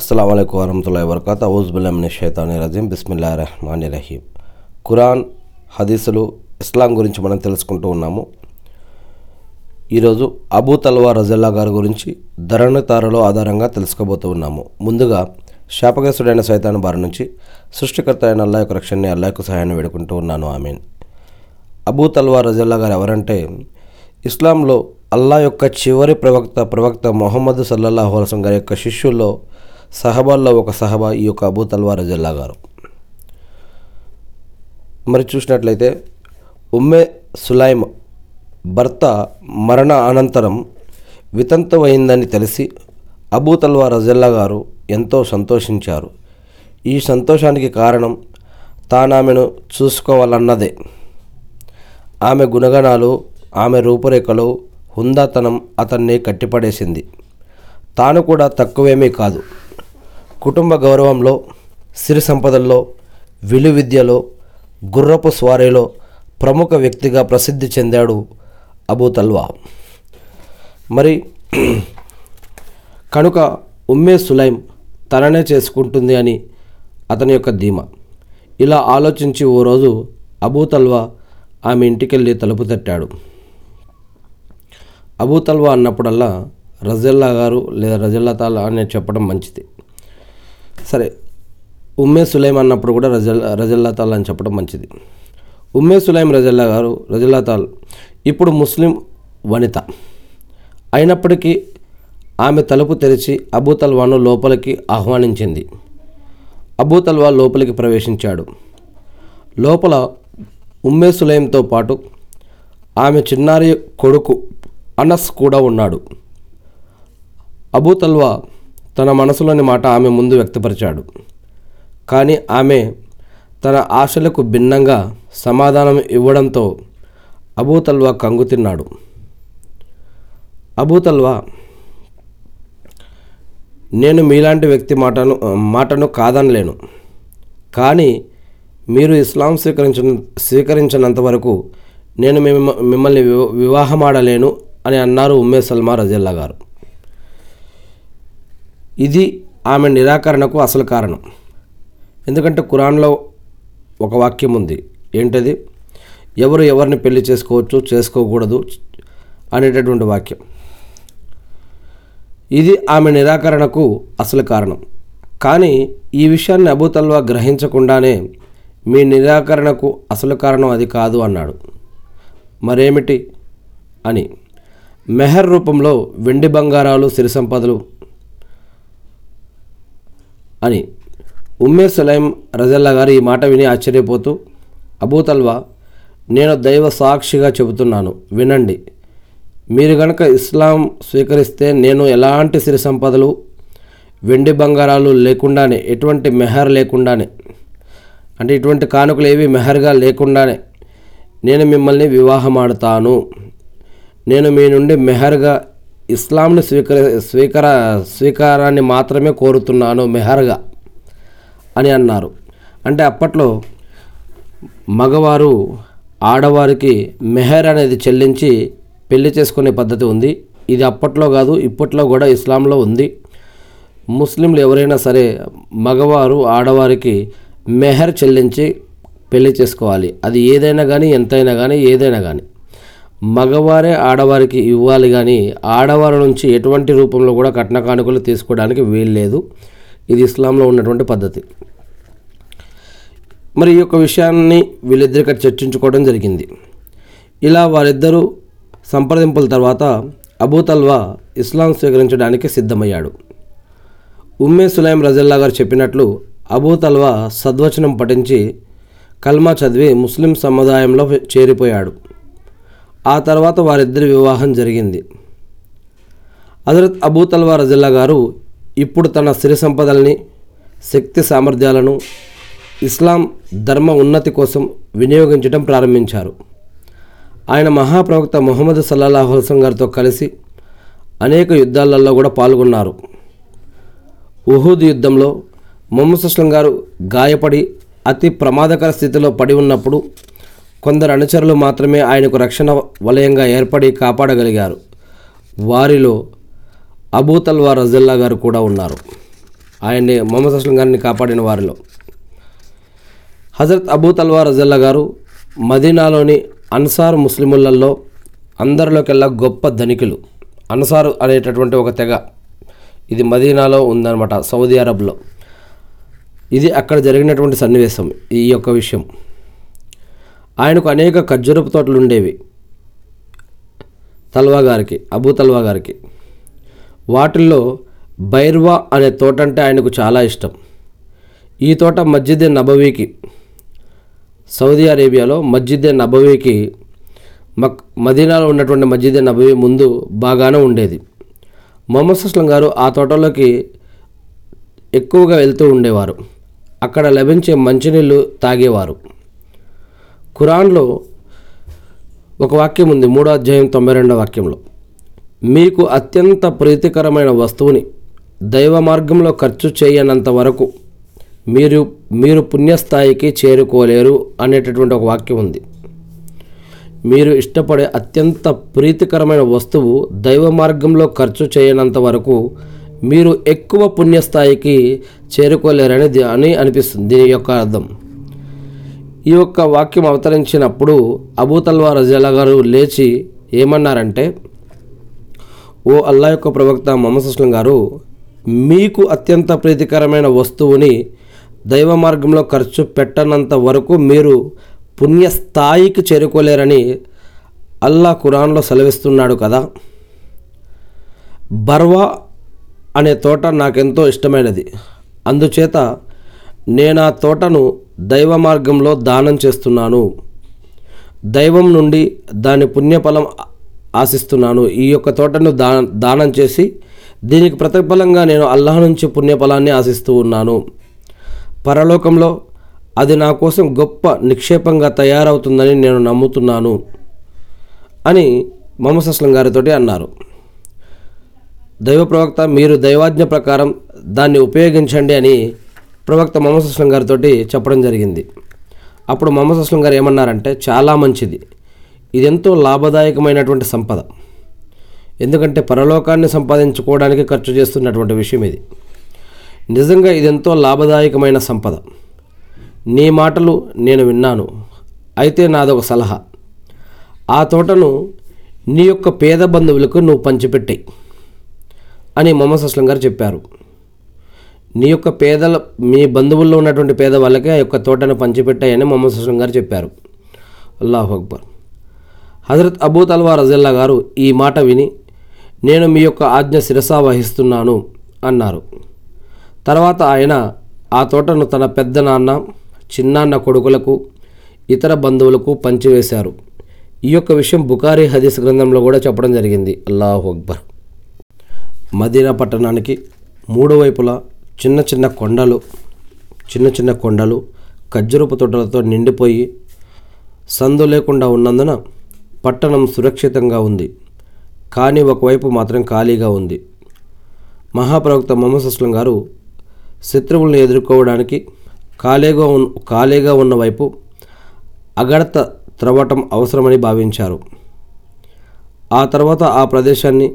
అస్సలం అయికు వరహతుల్లా వరకత ఔజ్బుల్లామిన షైతాని రజీం బిస్మిల్లా రహమాన్ రహీం ఖురాన్ హదీసులు ఇస్లాం గురించి మనం తెలుసుకుంటూ ఉన్నాము. ఈరోజు అబూ తల్వా రజల్లా గారి గురించి ధరణితారలో ఆధారంగా తెలుసుకోబోతూ ఉన్నాము. ముందుగా శాపగ్రస్తుడైన సైతాన్ బారి నుంచి సృష్టికర్త అయిన అల్లా యొక్క రక్షణని అల్లాహకు సహాయాన్ని వేడుకుంటూ ఉన్నాను. ఆమెన్. అబూ తల్వా రజల్లా గారు ఎవరంటే ఇస్లాంలో అల్లా యొక్క చివరి ప్రవక్త ప్రవక్త మొహమ్మద్ సల్లల్లాహు అలసం గారి యొక్క శిష్యుల్లో సహబాల్లో ఒక సహబా ఈ యొక్క అబూ తల్వార్ జల్లా గారు. మరి చూసినట్లయితే ఉమ్మే సులైమ్ భర్త మరణ అనంతరం వితంతమైందని తెలిసి అబూ తల్వా రజల్లా గారు ఎంతో సంతోషించారు. ఈ సంతోషానికి కారణం తానామెను చూసుకోవాలన్నదే. ఆమె గుణగణాలు ఆమె రూపురేఖలు హుందాతనం అతన్ని కట్టిపడేసింది. తాను కూడా తక్కువేమీ కాదు. కుటుంబ గౌరవంలో సిరి సంపదల్లో విలు విద్యలో గుర్రపు స్వారీలో ప్రముఖ వ్యక్తిగా ప్రసిద్ధి చెందాడు అబూ తల్వా. మరి కనుక ఉమ్మే సులైం తననే చేసుకుంటుంది అని అతని యొక్క ధీమా. ఇలా ఆలోచించి ఓ రోజు అబూ తల్వా ఆమె ఇంటికెళ్ళి తలుపు తట్టాడు. అబూ తల్వా అన్నప్పుడల్లా రజల్లా గారు లేదా రజల్లా తాలా అని చెప్పడం మంచిది. సరే ఉమ్మే సులైం అన్నప్పుడు కూడా రజల్ రజల్లా తాల్ అని చెప్పడం మంచిది. ఉమ్మే సులైం రజల్లా గారు రజల్లా తాల్ ఇప్పుడు ముస్లిం వనిత. అయినప్పటికీ ఆమె తలుపు తెరిచి అబూ తల్వాను లోపలికి ఆహ్వానించింది. అబూ తల్వా లోపలికి ప్రవేశించాడు. లోపల ఉమ్మే సులైంతో పాటు ఆమె చిన్నారి కొడుకు అనస్ కూడా ఉన్నాడు. అబూ తల్వా తన మనసులోని మాట ఆమె ముందు వ్యక్తపరిచాడు. కానీ ఆమె తన ఆశలకు భిన్నంగా సమాధానం ఇవ్వడంతో అబూ తల్వా కంగు తిన్నాడు. అబూ తల్వా నేను మీలాంటి వ్యక్తి మాటను మాటను కాదనలేను. కానీ మీరు ఇస్లాం స్వీకరించిన స్వీకరించినంత వరకు నేను మిమ్మ మిమ్మల్ని వివాహమాడలేను అని అన్నారు ఉమ్మే సల్మా రజిల్లా గారు. ఇది ఆమె నిరాకరణకు అసలు కారణం. ఎందుకంటే ఖురాన్లో ఒక వాక్యం ఉంది. ఏంటది? ఎవరు ఎవరిని పెళ్ళి చేసుకోవచ్చు చేసుకోకూడదు అనేటటువంటి వాక్యం. ఇది ఆమె నిరాకరణకు అసలు కారణం. కానీ ఈ విషయాన్ని అబూతల్వా గ్రహించకుండానే మీ నిరాకరణకు అసలు కారణం అది కాదు అన్నాడు. మరేమిటి అని. మెహర్ రూపంలో వెండి బంగారాలు సిరి సంపదలు అని ఉమ్మే సులైం రజల్లా గారు ఈ మాట విని ఆశ్చర్యపోతూ అబూతల్వా నేను దైవ సాక్షిగా చెబుతున్నాను. వినండి. మీరు గనక ఇస్లాం స్వీకరిస్తే నేను ఎలాంటి సిరి సంపదలు వెండి బంగారాలు లేకుండానే ఎటువంటి మెహర్ లేకుండానే అంటే ఇటువంటి కానుకలు ఏవి మెహర్గా లేకుండానే నేను మిమ్మల్ని వివాహమాడతాను. నేను మీ నుండి మెహర్గా ఇస్లాంని స్వీకర స్వీకార స్వీకారాన్ని మాత్రమే కోరుతున్నాను మెహర్గా అని అన్నారు. అంటే అప్పట్లో మగవారు ఆడవారికి మెహర్ అనేది చెల్లించి పెళ్ళి చేసుకునే పద్ధతి ఉంది. ఇది అప్పట్లో కాదు ఇప్పట్లో కూడా ఇస్లాంలో ఉంది. ముస్లింలు ఎవరైనా సరే మగవారు ఆడవారికి మెహర్ చెల్లించి పెళ్ళి చేసుకోవాలి. అది ఏదైనా కానీ ఎంతైనా కానీ ఏదైనా కానీ మగవారే ఆడవారికి ఇవ్వాలి కానీ ఆడవారి నుంచి ఎటువంటి రూపంలో కూడా కట్న కానుకలు తీసుకోవడానికి వీలు లేదు. ఇది ఇస్లాంలో ఉన్నటువంటి పద్ధతి. మరి ఈ యొక్క విషయాన్ని వీళ్ళిద్దరికీ చర్చించుకోవడం జరిగింది. ఇలా వారిద్దరూ సంప్రదింపుల తర్వాత అబూతల్వా ఇస్లాం స్వీకరించడానికి సిద్ధమయ్యాడు. ఉమ్మే సులైం రజల్లా గారు చెప్పినట్లు అబూతల్వా సద్వచనం పఠించి కల్మా చదివి ముస్లిం సముదాయంలో చేరిపోయాడు. ఆ తర్వాత వారిద్దరి వివాహం జరిగింది. హజరత్ అబూతల్వా రజిల్లా గారు ఇప్పుడు తన సిరి సంపదల్ని శక్తి సామర్థ్యాలను ఇస్లాం ధర్మ ఉన్నతి కోసం వినియోగించడం ప్రారంభించారు. ఆయన మహాప్రవక్త మొహమ్మద్ సల్లాహు హుసం గారితో కలిసి అనేక యుద్ధాలలో కూడా పాల్గొన్నారు. ఉహూద్ యుద్ధంలో మొహమ్మద్ సుస్లం గారు గాయపడి అతి ప్రమాదకర స్థితిలో పడి ఉన్నప్పుడు కొందరు అనుచరులు మాత్రమే ఆయనకు రక్షణ వలయంగా ఏర్పడి కాపాడగలిగారు. వారిలో అబూతల్వా రజల్లా గారు కూడా ఉన్నారు. ఆయన్ని మొహమ్మద్ అస్లం గారిని కాపాడిన వారిలో. హజరత్ అబూతల్వా రజల్లా గారు మదీనాలోని అన్సార్ ముస్లిములలో అందరిలోకెల్లా గొప్ప ధనికులు. అన్సారు అనేటటువంటి ఒక తెగ ఇది మదీనాలో ఉందన్నమాట సౌదీ అరబ్లో. ఇది అక్కడ జరిగినటువంటి సన్నివేశం ఈ యొక్క విషయం. ఆయనకు అనేక ఖర్జూరపు తోటలు ఉండేవి. తల్వా గారికి అబూ తల్వా గారికి. వాటిల్లో బైర్వా అనే తోట అంటే ఆయనకు చాలా ఇష్టం. ఈ తోట మస్జిద్ నబవీకి సౌదీ అరేబియాలో మస్జిద్ నబవీకి మక్ మదీనాలో ఉన్నటువంటి మస్జిద్ నబవీ ముందు బాగానే ఉండేది. మొహమ్మద్ అస్లం గారు ఆ తోటలోకి ఎక్కువగా వెళ్తూ ఉండేవారు. అక్కడ లభించే మంచినీళ్ళు తాగేవారు. ఖురాన్లో ఒక వాక్యం ఉంది మూడో అధ్యాయం తొంభై రెండో వాక్యంలో. మీకు అత్యంత ప్రీతికరమైన వస్తువుని దైవ మార్గంలో ఖర్చు చేయనంత వరకు మీరు మీరు పుణ్యస్థాయికి చేరుకోలేరు అనేటటువంటి ఒక వాక్యం ఉంది. మీరు ఇష్టపడే అత్యంత ప్రీతికరమైన వస్తువు దైవ మార్గంలో ఖర్చు చేయనంత వరకు మీరు ఎక్కువ పుణ్యస్థాయికి చేరుకోలేరని అని అనిపిస్తుంది. దీని యొక్క అర్థం ఈ యొక్క వాక్యం అవతరించినప్పుడు అబూ తల్వా గారు లేచి ఏమన్నారంటే ఓ అల్లా యొక్క ప్రవక్త మొహమ్మద్ గారు మీకు అత్యంత ప్రీతికరమైన వస్తువుని దైవ మార్గంలో ఖర్చు పెట్టనంత వరకు మీరు పుణ్యస్థాయికి చేరుకోలేరని అల్లా ఖురాన్లో సెలవిస్తున్నాడు కదా. బర్వా అనే తోట నాకెంతో ఇష్టమైనది. అందుచేత నేను ఆ తోటను దైవ మార్గంలో దానం చేస్తున్నాను. దైవం నుండి దాని పుణ్యఫలం ఆశిస్తున్నాను. ఈ యొక్క తోటను దా దానం చేసి దీనికి ప్రతిఫలంగా నేను అల్లాహ్ నుంచి పుణ్యఫలాన్ని ఆశిస్తూ ఉన్నాను. పరలోకంలో అది నా కోసం గొప్ప నిక్షేపంగా తయారవుతుందని నేను నమ్ముతున్నాను అని మొహమ్మద్ అస్లం గారితో అన్నారు. దైవ ప్రవక్త మీరు దైవాజ్ఞ ప్రకారం దాన్ని ఉపయోగించండి అని ప్రవక్త మొహమ్మద్ అస్లం గారితో చెప్పడం జరిగింది. అప్పుడు మొహమ్మద్ అస్లం గారు ఏమన్నారంటే చాలా మంచిది. ఇదెంతో లాభదాయకమైనటువంటి సంపద. ఎందుకంటే పరలోకాన్ని సంపాదించుకోవడానికి ఖర్చు చేస్తున్నటువంటి విషయం ఇది. నిజంగా ఇదెంతో లాభదాయకమైన సంపద. నీ మాటలు నేను విన్నాను. అయితే నాదొక సలహా. ఆ తోటను నీ యొక్క పేద బంధువులకు నువ్వు పంచిపెట్టాయి అని మొహమ్మద్ అస్లం గారు చెప్పారు. నీ యొక్క పేదల మీ బంధువుల్లో ఉన్నటువంటి పేదవాళ్ళకి ఆ యొక్క తోటను పంచిపెట్టాయని మొహమ్మద్ సుస్లం గారు చెప్పారు. అల్లాహ్ అక్బర్. హజరత్ అబూ తల్వా రజల్లా గారు ఈ మాట విని నేను మీ యొక్క ఆజ్ఞ శిరసా వహిస్తున్నాను అన్నారు. తర్వాత ఆయన ఆ తోటను తన పెద్ద నాన్న చిన్నాన్న కొడుకులకు ఇతర బంధువులకు పంచివేశారు. ఈ యొక్క విషయం బుకారీ హదీస్ గ్రంథంలో కూడా చెప్పడం జరిగింది. అల్లాహు అక్బర్. మదీనా పట్టణానికి మూడు వైపులా చిన్న చిన్న కొండలు చిన్న చిన్న కొండలు ఖర్జూరపు తోటలతో నిండిపోయి సందు లేకుండా ఉన్నందున పట్టణం సురక్షితంగా ఉంది. కానీ ఒకవైపు మాత్రం ఖాళీగా ఉంది. మహాప్రవక్త మొహమ్మద్ అస్లం గారు శత్రువులను ఎదుర్కోవడానికి ఖాళీగా ఉన్ ఖాళీగా ఉన్న వైపు అగడత త్రవ్వటం అవసరమని భావించారు. ఆ తర్వాత ఆ ప్రదేశాన్ని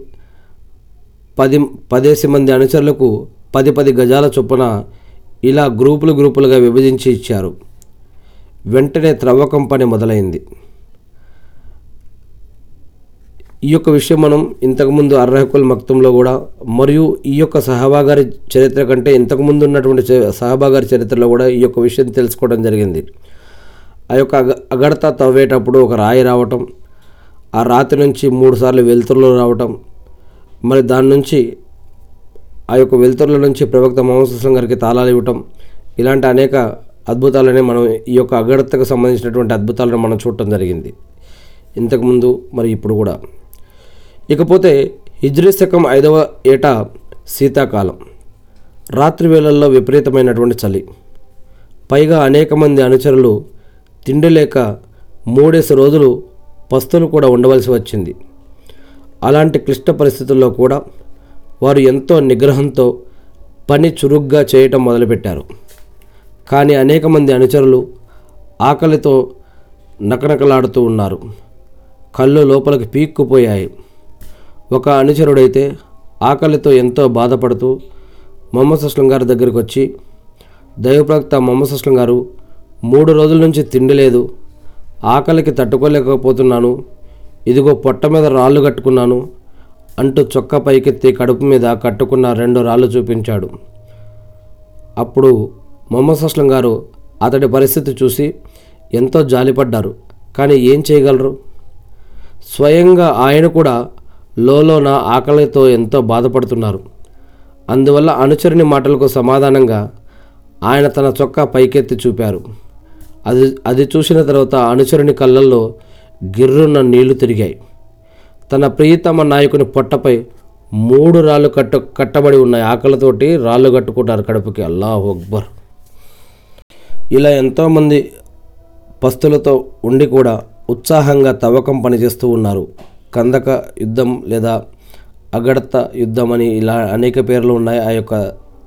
పది పదేసి మంది అనుచరులకు పది పది గజాల చొప్పున ఇలా గ్రూపులు గ్రూపులుగా విభజించి ఇచ్చారు. వెంటనే త్రవ్వకం పని మొదలైంది. ఈ యొక్క విషయం మనం ఇంతకుముందు అర్రహకుల్ మక్తంలో కూడా మరియు ఈ యొక్క సహబాగారి చరిత్ర కంటే ఇంతకుముందు ఉన్నటువంటి సహబాగారి చరిత్రలో కూడా ఈ యొక్క విషయం తెలుసుకోవడం జరిగింది. ఆ యొక్క అగ అగడత తవ్వేటప్పుడు ఒక రాయి రావటం ఆ రాతి నుంచి మూడుసార్లు వెలుతురులో రావటం మరి దాని నుంచి ఆ యొక్క వెలుతురుల నుంచి ప్రవక్త మహమ్మద్ సుస్లం గారికి తాళాలు ఇవ్వటం. ఇలాంటి అనేక అద్భుతాలనే మనం ఈ యొక్క అగడతకు సంబంధించినటువంటి అద్భుతాలను మనం చూడటం జరిగింది. ఇంతకుముందు మరి ఇప్పుడు కూడా. ఇకపోతే హిజ్రీ శకం ఐదవ ఏట శీతాకాలం. రాత్రి వేళల్లో విపరీతమైనటువంటి చలి. పైగా అనేక మంది అనుచరులు తిండి లేక మూడేసి రోజులు పస్తులు కూడా ఉండవలసి వచ్చింది. అలాంటి క్లిష్ట పరిస్థితుల్లో కూడా వారు ఎంతో నిగ్రహంతో పని చురుగ్గా చేయటం మొదలుపెట్టారు. కానీ అనేక మంది అనుచరులు ఆకలితో నకనకలాడుతూ ఉన్నారు. కళ్ళు లోపలికి పీక్కుపోయాయి. ఒక అనుచరుడైతే ఆకలితో ఎంతో బాధపడుతూ మొహమ్మద్ గారి దగ్గరికి వచ్చి దైవప్రవక్త మొహమ్మద్ గారు మూడు రోజుల నుంచి తిండి లేదు. ఆకలికి తట్టుకోలేకపోతున్నాను. ఇదిగో పొట్ట మీద రాళ్ళు కట్టుకున్నాను. అంటూ చొక్కా పైకెత్తి కడుపు మీద కట్టుకున్న రెండు రాళ్ళు చూపించాడు. అప్పుడు మొహమ్మద్ గారు అతడి పరిస్థితి చూసి ఎంతో జాలిపడ్డారు. కానీ ఏం చేయగలరు? స్వయంగా ఆయన కూడా లోలోన ఆకలితో ఎంతో బాధపడుతున్నారు. అందువల్ల అనుచరుని మాటలకు సమాధానంగా ఆయన తన చొక్కా పైకెత్తి చూపారు. అది అది చూసిన తర్వాత అనుచరుని కళ్ళల్లో గిర్రున్న నీళ్ళు తిరిగాయి. తన ప్రియతమ నాయకుని పొట్టపై మూడు రాళ్ళు కట్ట కట్టబడి ఉన్నాయి ఆకలితోటి రాళ్ళు కట్టుకుంటారు కడుపుకి. అల్లాహ్ అక్బర్. ఇలా ఎంతోమంది పస్తులతో ఉండి కూడా ఉత్సాహంగా తవ్వకం పనిచేస్తూ ఉన్నారు. కందక యుద్ధం లేదా అగడత యుద్ధం అని ఇలా అనేక పేర్లు ఉన్నాయి ఆ యొక్క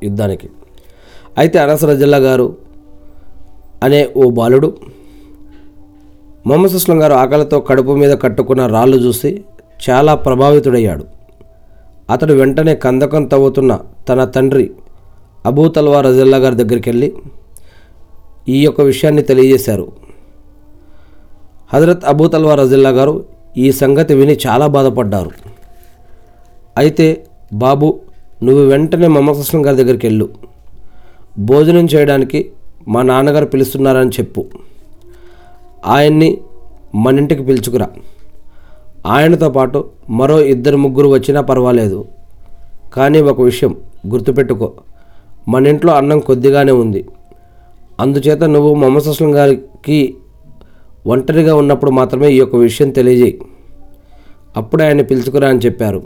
యుద్ధానికి. అయితే అనసర జిల్లా గారు అనే ఓ బాలుడు మొహమ్మద్ సుస్లం గారు ఆకలితో కడుపు మీద కట్టుకున్న రాళ్ళు చూసి చాలా ప్రభావితుడయ్యాడు. అతడు వెంటనే కందకం తవ్వుతున్న తన తండ్రి అబూ తల్వా రజల్లా గారి దగ్గరికి వెళ్ళి ఈ యొక్క విషయాన్ని తెలియజేశారు. హజరత్ అబూ తల్వా రజిల్లా గారు ఈ సంగతి విని చాలా బాధపడ్డారు. అయితే బాబు నువ్వు వెంటనే మొహమ్మద్ గారి దగ్గరికి వెళ్ళు భోజనం చేయడానికి మా నాన్నగారు పిలుస్తున్నారని చెప్పు. ఆయన్ని మన ఇంటికి పిలుచుకురా. ఆయనతో పాటు మరో ఇద్దరు ముగ్గురు వచ్చినా పర్వాలేదు. కానీ ఒక విషయం గుర్తుపెట్టుకో. మన ఇంట్లో అన్నం కొద్దిగానే ఉంది. అందుచేత నువ్వు మొహమ్మద్ అస్లం గారికి ఒంటరిగా ఉన్నప్పుడు మాత్రమే ఈ యొక్క విషయం తెలియజేయి. అప్పుడే ఆయన పిలుచుకురా అని చెప్పారు.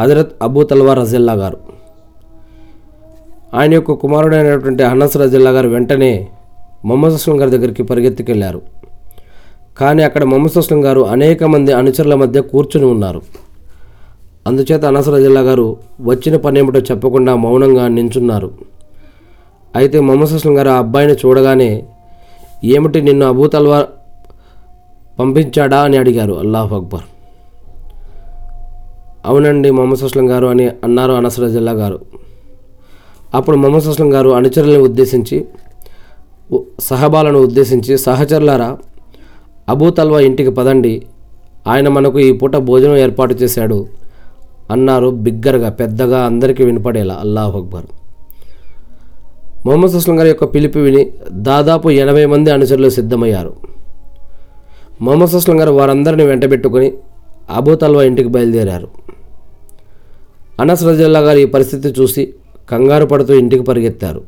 హజరత్ అబూ తల్వార్ రజిల్లా గారు. ఆయన యొక్క కుమారుడైనటువంటి హనస్ రజిల్లా గారు వెంటనే మొహమ్మద్ అస్లం గారి దగ్గరికి పరిగెత్తుకెళ్ళారు. కానీ అక్కడ మొహమ్మద్ అస్లం గారు అనేక మంది అనుచరుల మధ్య కూర్చుని ఉన్నారు. అందుచేత అనసర జిల్లా గారు వచ్చిన పని ఏమిటో చెప్పకుండా మౌనంగా నించున్నారు. అయితే మొహమ్మద్ అస్లం గారు ఆ అబ్బాయిని చూడగానే ఏమిటి నిన్ను అబూ తల్వార్ పంపించాడా? అని అడిగారు. అల్లాహ్ అక్బర్. అవునండి మొహమ్మద్ అస్లం గారు అని అన్నారు అనసర జిల్లా గారు. అప్పుడు మొహమ్మద్ అస్లం గారు అనుచరులను ఉద్దేశించి సహబాలను ఉద్దేశించి సహచరులారా అబూ తల్వా ఇంటికి పదండి. ఆయన మనకు ఈ పూట భోజనం ఏర్పాటు చేశాడు. అన్నారు బిగ్గరగా పెద్దగా అందరికీ వినపడేలా. అల్లాహ్ అక్బర్. మొహమ్మద్ అస్లం గారి యొక్క పిలుపు విని దాదాపు ఎనభై మంది అనుచరులు సిద్ధమయ్యారు. మొహమ్మద్ అస్లం గారు వారందరిని వెంటబెట్టుకుని అబూ తల్వా ఇంటికి బయలుదేరారు. అనస్ రజల్లా గారు ఈ పరిస్థితి చూసి కంగారు పడుతూ ఇంటికి పరిగెత్తారు.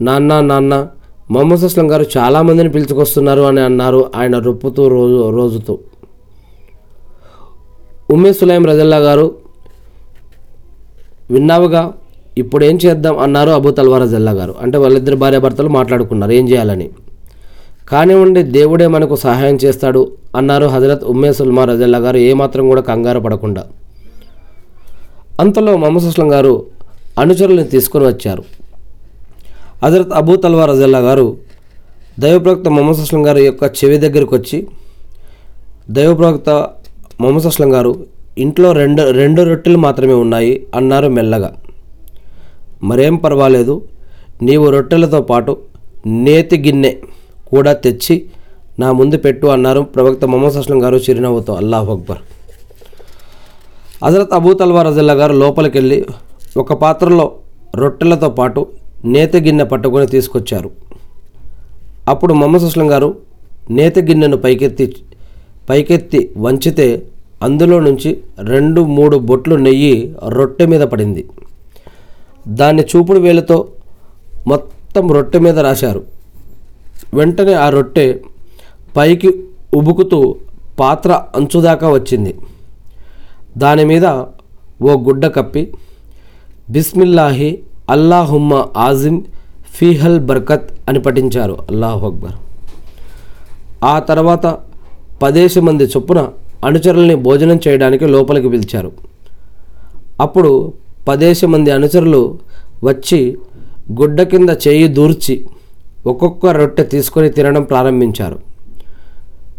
నాన్న నాన్న మొహమ్మద్ అస్లం గారు చాలామందిని పిలుచుకొస్తున్నారు అని అన్నారు ఆయన రొప్పుతూ రోజు రోజుతూ. ఉమ్మే సులైం రజల్లా గారు విన్నావుగా ఇప్పుడు ఏం చేద్దాం? అన్నారు అబూ తల్వార్ రజల్లా గారు. అంటే వాళ్ళిద్దరు భార్యాభర్తలు మాట్లాడుకున్నారు ఏం చేయాలని? కానివ్వండి దేవుడే మనకు సహాయం చేస్తాడు అన్నారు హజరత్ ఉమ్మే సుల్మా రజల్లా గారు ఏమాత్రం కూడా కంగారు పడకుండా. అంతలో మమసస్లం అస్లం గారు అనుచరులను తీసుకొని వచ్చారు. హజరత్ అబూ తల్వా రజల్లా గారు దైవప్రవక్త మొహమ్మద్ అస్లం గారి యొక్క చెవి దగ్గరకు వచ్చి దైవప్రవక్త మొహమ్మద్ అస్లం గారు ఇంట్లో రెండు రెండు రొట్టెలు మాత్రమే ఉన్నాయి అన్నారు మెల్లగా. మరేం పర్వాలేదు నీవు రొట్టెలతో పాటు నేతి గిన్నె కూడా తెచ్చి నా ముందు పెట్టు అన్నారు ప్రవక్త మొహమ్మద్ అస్లం గారు చిరునవ్వుతో. అల్లాహ్ అక్బర్. హజరత్ అబూ తల్వా రజల్లా గారు లోపలికెళ్ళి ఒక పాత్రలో రొట్టెలతో పాటు నేత గిన్నె పట్టుకొని తీసుకొచ్చారు. అప్పుడు మొహమ్మద్ గారు నేత గిన్నెను పైకెత్తి పైకెత్తి వంచితే అందులో నుంచి రెండు మూడు బొట్లు నెయ్యి రొట్టె మీద పడింది. దాన్ని చూపుడు వేలతో మొత్తం రొట్టె మీద రాశారు. వెంటనే ఆ రొట్టె పైకి ఉబుకుతూ పాత్ర అంచుదాకా వచ్చింది. దాని మీద ఓ గుడ్డ కప్పి బిస్మిల్లాహి అల్లాహుమ్మ ఆజిమ్ ఫీహల్ బర్కత్ అని పఠించారు. అల్లాహు అక్బర్. ఆ తర్వాత పదేసి మంది చొప్పున అనుచరుల్ని భోజనం చేయడానికి లోపలికి పిలిచారు. అప్పుడు పదేసి మంది అనుచరులు వచ్చి గుడ్డ కింద చేయి దూర్చి ఒక్కొక్క రొట్టె తీసుకొని తినడం ప్రారంభించారు.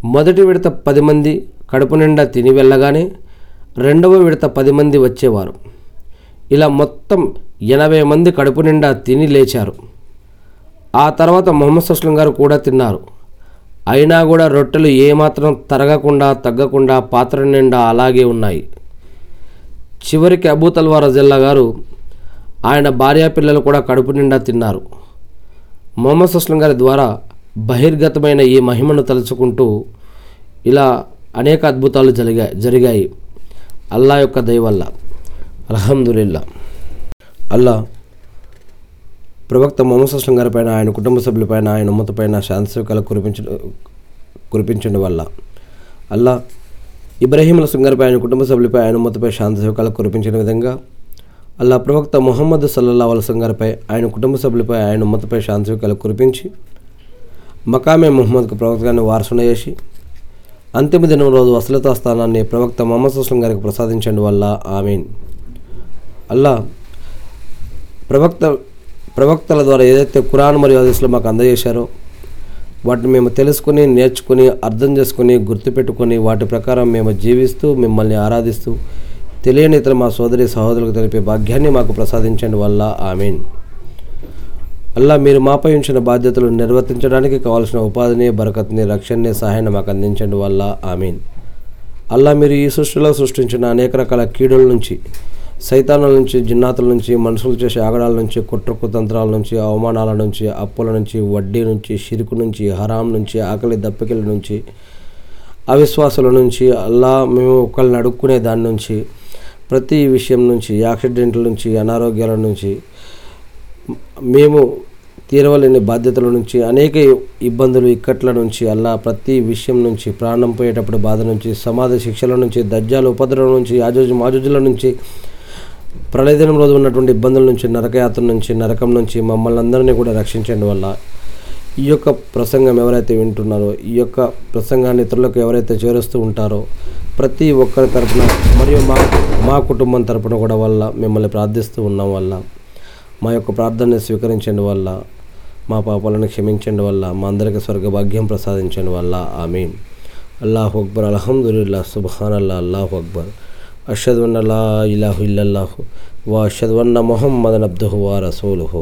మొదటి విడత పది మంది కడుపు నిండా తిని వెళ్ళగానే రెండవ విడత పది మంది వచ్చేవారు. ఇలా మొత్తం ఎనభై మంది కడుపు నిండా తిని లేచారు. ఆ తర్వాత మొహమ్మద్ సుస్లం గారు కూడా తిన్నారు. అయినా కూడా రొట్టెలు ఏమాత్రం తరగకుండా తగ్గకుండా పాత్ర నిండా అలాగే ఉన్నాయి. చివరికి అబూ తల్వా రజల్లా గారు ఆయన భార్యా పిల్లలు కూడా కడుపు నిండా తిన్నారు. మొహమ్మద్ సుస్లం గారి ద్వారా బహిర్గతమైన ఈ మహిమను తలుచుకుంటూ ఇలా అనేక అద్భుతాలు జరిగాయి జరిగాయి. అల్లా యొక్క దయవల్ల వల్ల అల్లా ప్రవక్త మొహమ్మద్ సుస్లం ఆయన కుటుంబ సభ్యులపైన ఆయన ఉమ్మతపైన శాంతికళ కురిపించ కురిపించడం వల్ల అల్లా ఇబ్రాహీం గారిపై ఆయన కుటుంబ సభ్యులపై ఆయన ఉమ్మతపై శాంతి సేవకాలు కురిపించిన విధంగా అల్లా ప్రవక్త మొహమ్మద్ సల్లల్లా అలసం గారిపై ఆయన కుటుంబ సభ్యులపై ఆయన ఉమ్మతపై శాంతి సేవకాలు కురిపించి మకామే మొహమ్మద్కు ప్రవక్తగాన్ని వారసున చేసి అంతిమ దినం రోజు వసలతా స్థానాన్ని ప్రవక్త మొహమ్మద్ అస్లం గారికి ప్రసాదించడం వల్ల ఆమెన్. అల్లా ప్రవక్త ప్రవక్తల ద్వారా ఏదైతే కురాన్ మరియు హదీస్లో మాకు అందజేశారో వాటిని మేము తెలుసుకుని నేర్చుకుని అర్థం చేసుకుని గుర్తుపెట్టుకొని వాటి ప్రకారం మేము జీవిస్తూ మిమ్మల్ని ఆరాధిస్తూ తెలియని ఇతర మా సోదరి సహోదరులకు తెలిపే భాగ్యాన్ని మాకు ప్రసాదించండి వల్ల ఆమీన్. అల్లా మీరు మాపై ఉంచిన బాధ్యతలు నిర్వర్తించడానికి కావాల్సిన ఉపాధిని బరకత్ని రక్షణని సహాయాన్ని మాకు అందించండి వల్ల ఆమీన్. అల్లా మీరు ఈ సృష్టిలో సృష్టించిన అనేక రకాల కీడుల నుంచి సైతానుల నుంచి జిన్నాతుల నుంచి మనుషులు చేసే ఆగడాల నుంచి కుట్ర కుతంత్రాల నుంచి అవమానాల నుంచి అప్పుల నుంచి వడ్డీ నుంచి షిరుకు నుంచి హరాం నుంచి ఆకలి దప్పికల నుంచి అవిశ్వాసుల నుంచి అల్లా మేము ఒకళ్ళని అడుక్కునే దాని నుంచి ప్రతి విషయం నుంచి యాక్సిడెంట్ల నుంచి అనారోగ్యాల నుంచి మేము తీరవలేని బాధ్యతల నుంచి అనేక ఇబ్బందులు ఇక్కట్ల నుంచి అల్లా ప్రతి విషయం నుంచి ప్రాణం పోయేటప్పుడు బాధ నుంచి సమాధి శిక్షల నుంచి దజ్జాల ఉపద్రవం నుంచి యాజోజు మాజోజుల నుంచి ప్రళయదినం రోజు ఉన్నటువంటి ఇబ్బందుల నుంచి నరకయాత్ర నుంచి నరకం నుంచి మమ్మల్ని అందరినీ కూడా రక్షించండి వల్ల ఈ యొక్క ప్రసంగం ఎవరైతే వింటున్నారో ఈ యొక్క ప్రసంగాన్ని ఇతరులకు ఎవరైతే చేరుస్తూ ఉంటారో ప్రతి ఒక్కరి తరపున మరియు మా మా కుటుంబం తరపున కూడా వల్ల మిమ్మల్ని ప్రార్థిస్తూ ఉన్నాం వల్ల మా యొక్క ప్రార్థనని స్వీకరించండి వల్ల మా పాపాలను క్షమించండి వల్ల మా అందరికీ స్వర్గభాగ్యం ప్రసాదించండి వల్ల ఆమె అల్లాహు అక్బర్ అల్హమ్దుల్లా సుబ్హాన్ అల్లా అల్లాహు అక్బర్. أشهد أن لا إله إلا الله وأشهد أن محمدا عبده ورسوله.